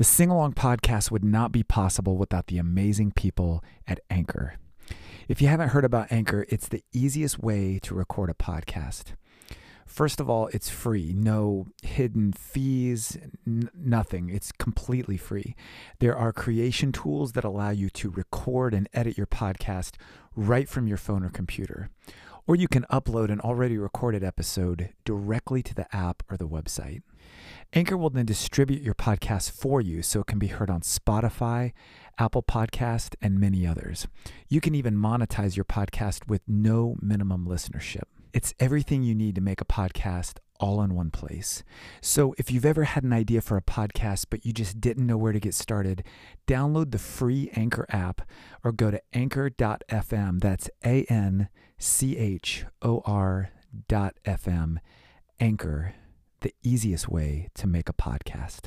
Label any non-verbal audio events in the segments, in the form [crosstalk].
The Sing Along podcast would not be possible without the amazing people at Anchor. If you haven't heard about Anchor, it's the easiest way to record a podcast. First of all, it's free, no hidden fees, n- nothing. It's completely free. There are creation tools that allow you to record and edit your podcast right from your phone or computer. Or you can upload an already recorded episode directly to the app or the website. Anchor will then distribute your podcast for you so it can be heard on Spotify, Apple Podcast, and many others. You can even monetize your podcast with no minimum listenership. It's everything you need to make a podcast all in one place. So if you've ever had an idea for a podcast but you just didn't know where to get started, download the free Anchor app or go to anchor.fm. That's A N C H O R dot FM. Anchor the easiest way to make a podcast.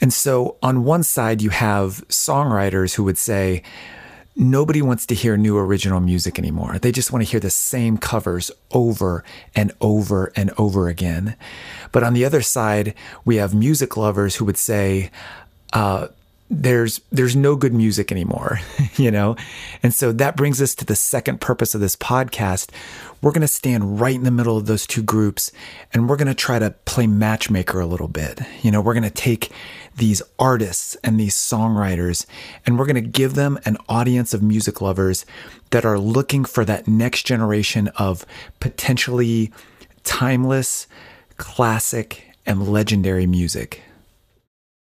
And so, on one side, you have songwriters who would say, Nobody wants to hear new original music anymore. They just want to hear the same covers over and over and over again. But on the other side, we have music lovers who would say, uh, there's there's no good music anymore [laughs] you know? And so that brings us to the second purpose of this podcast. We're going to stand right in the middle of those two groups and we're going to try to play matchmaker a little bit. You know we're going to take these artists and these songwriters and we're going to give them an audience of music lovers that are looking for that next generation of potentially timeless classic and legendary music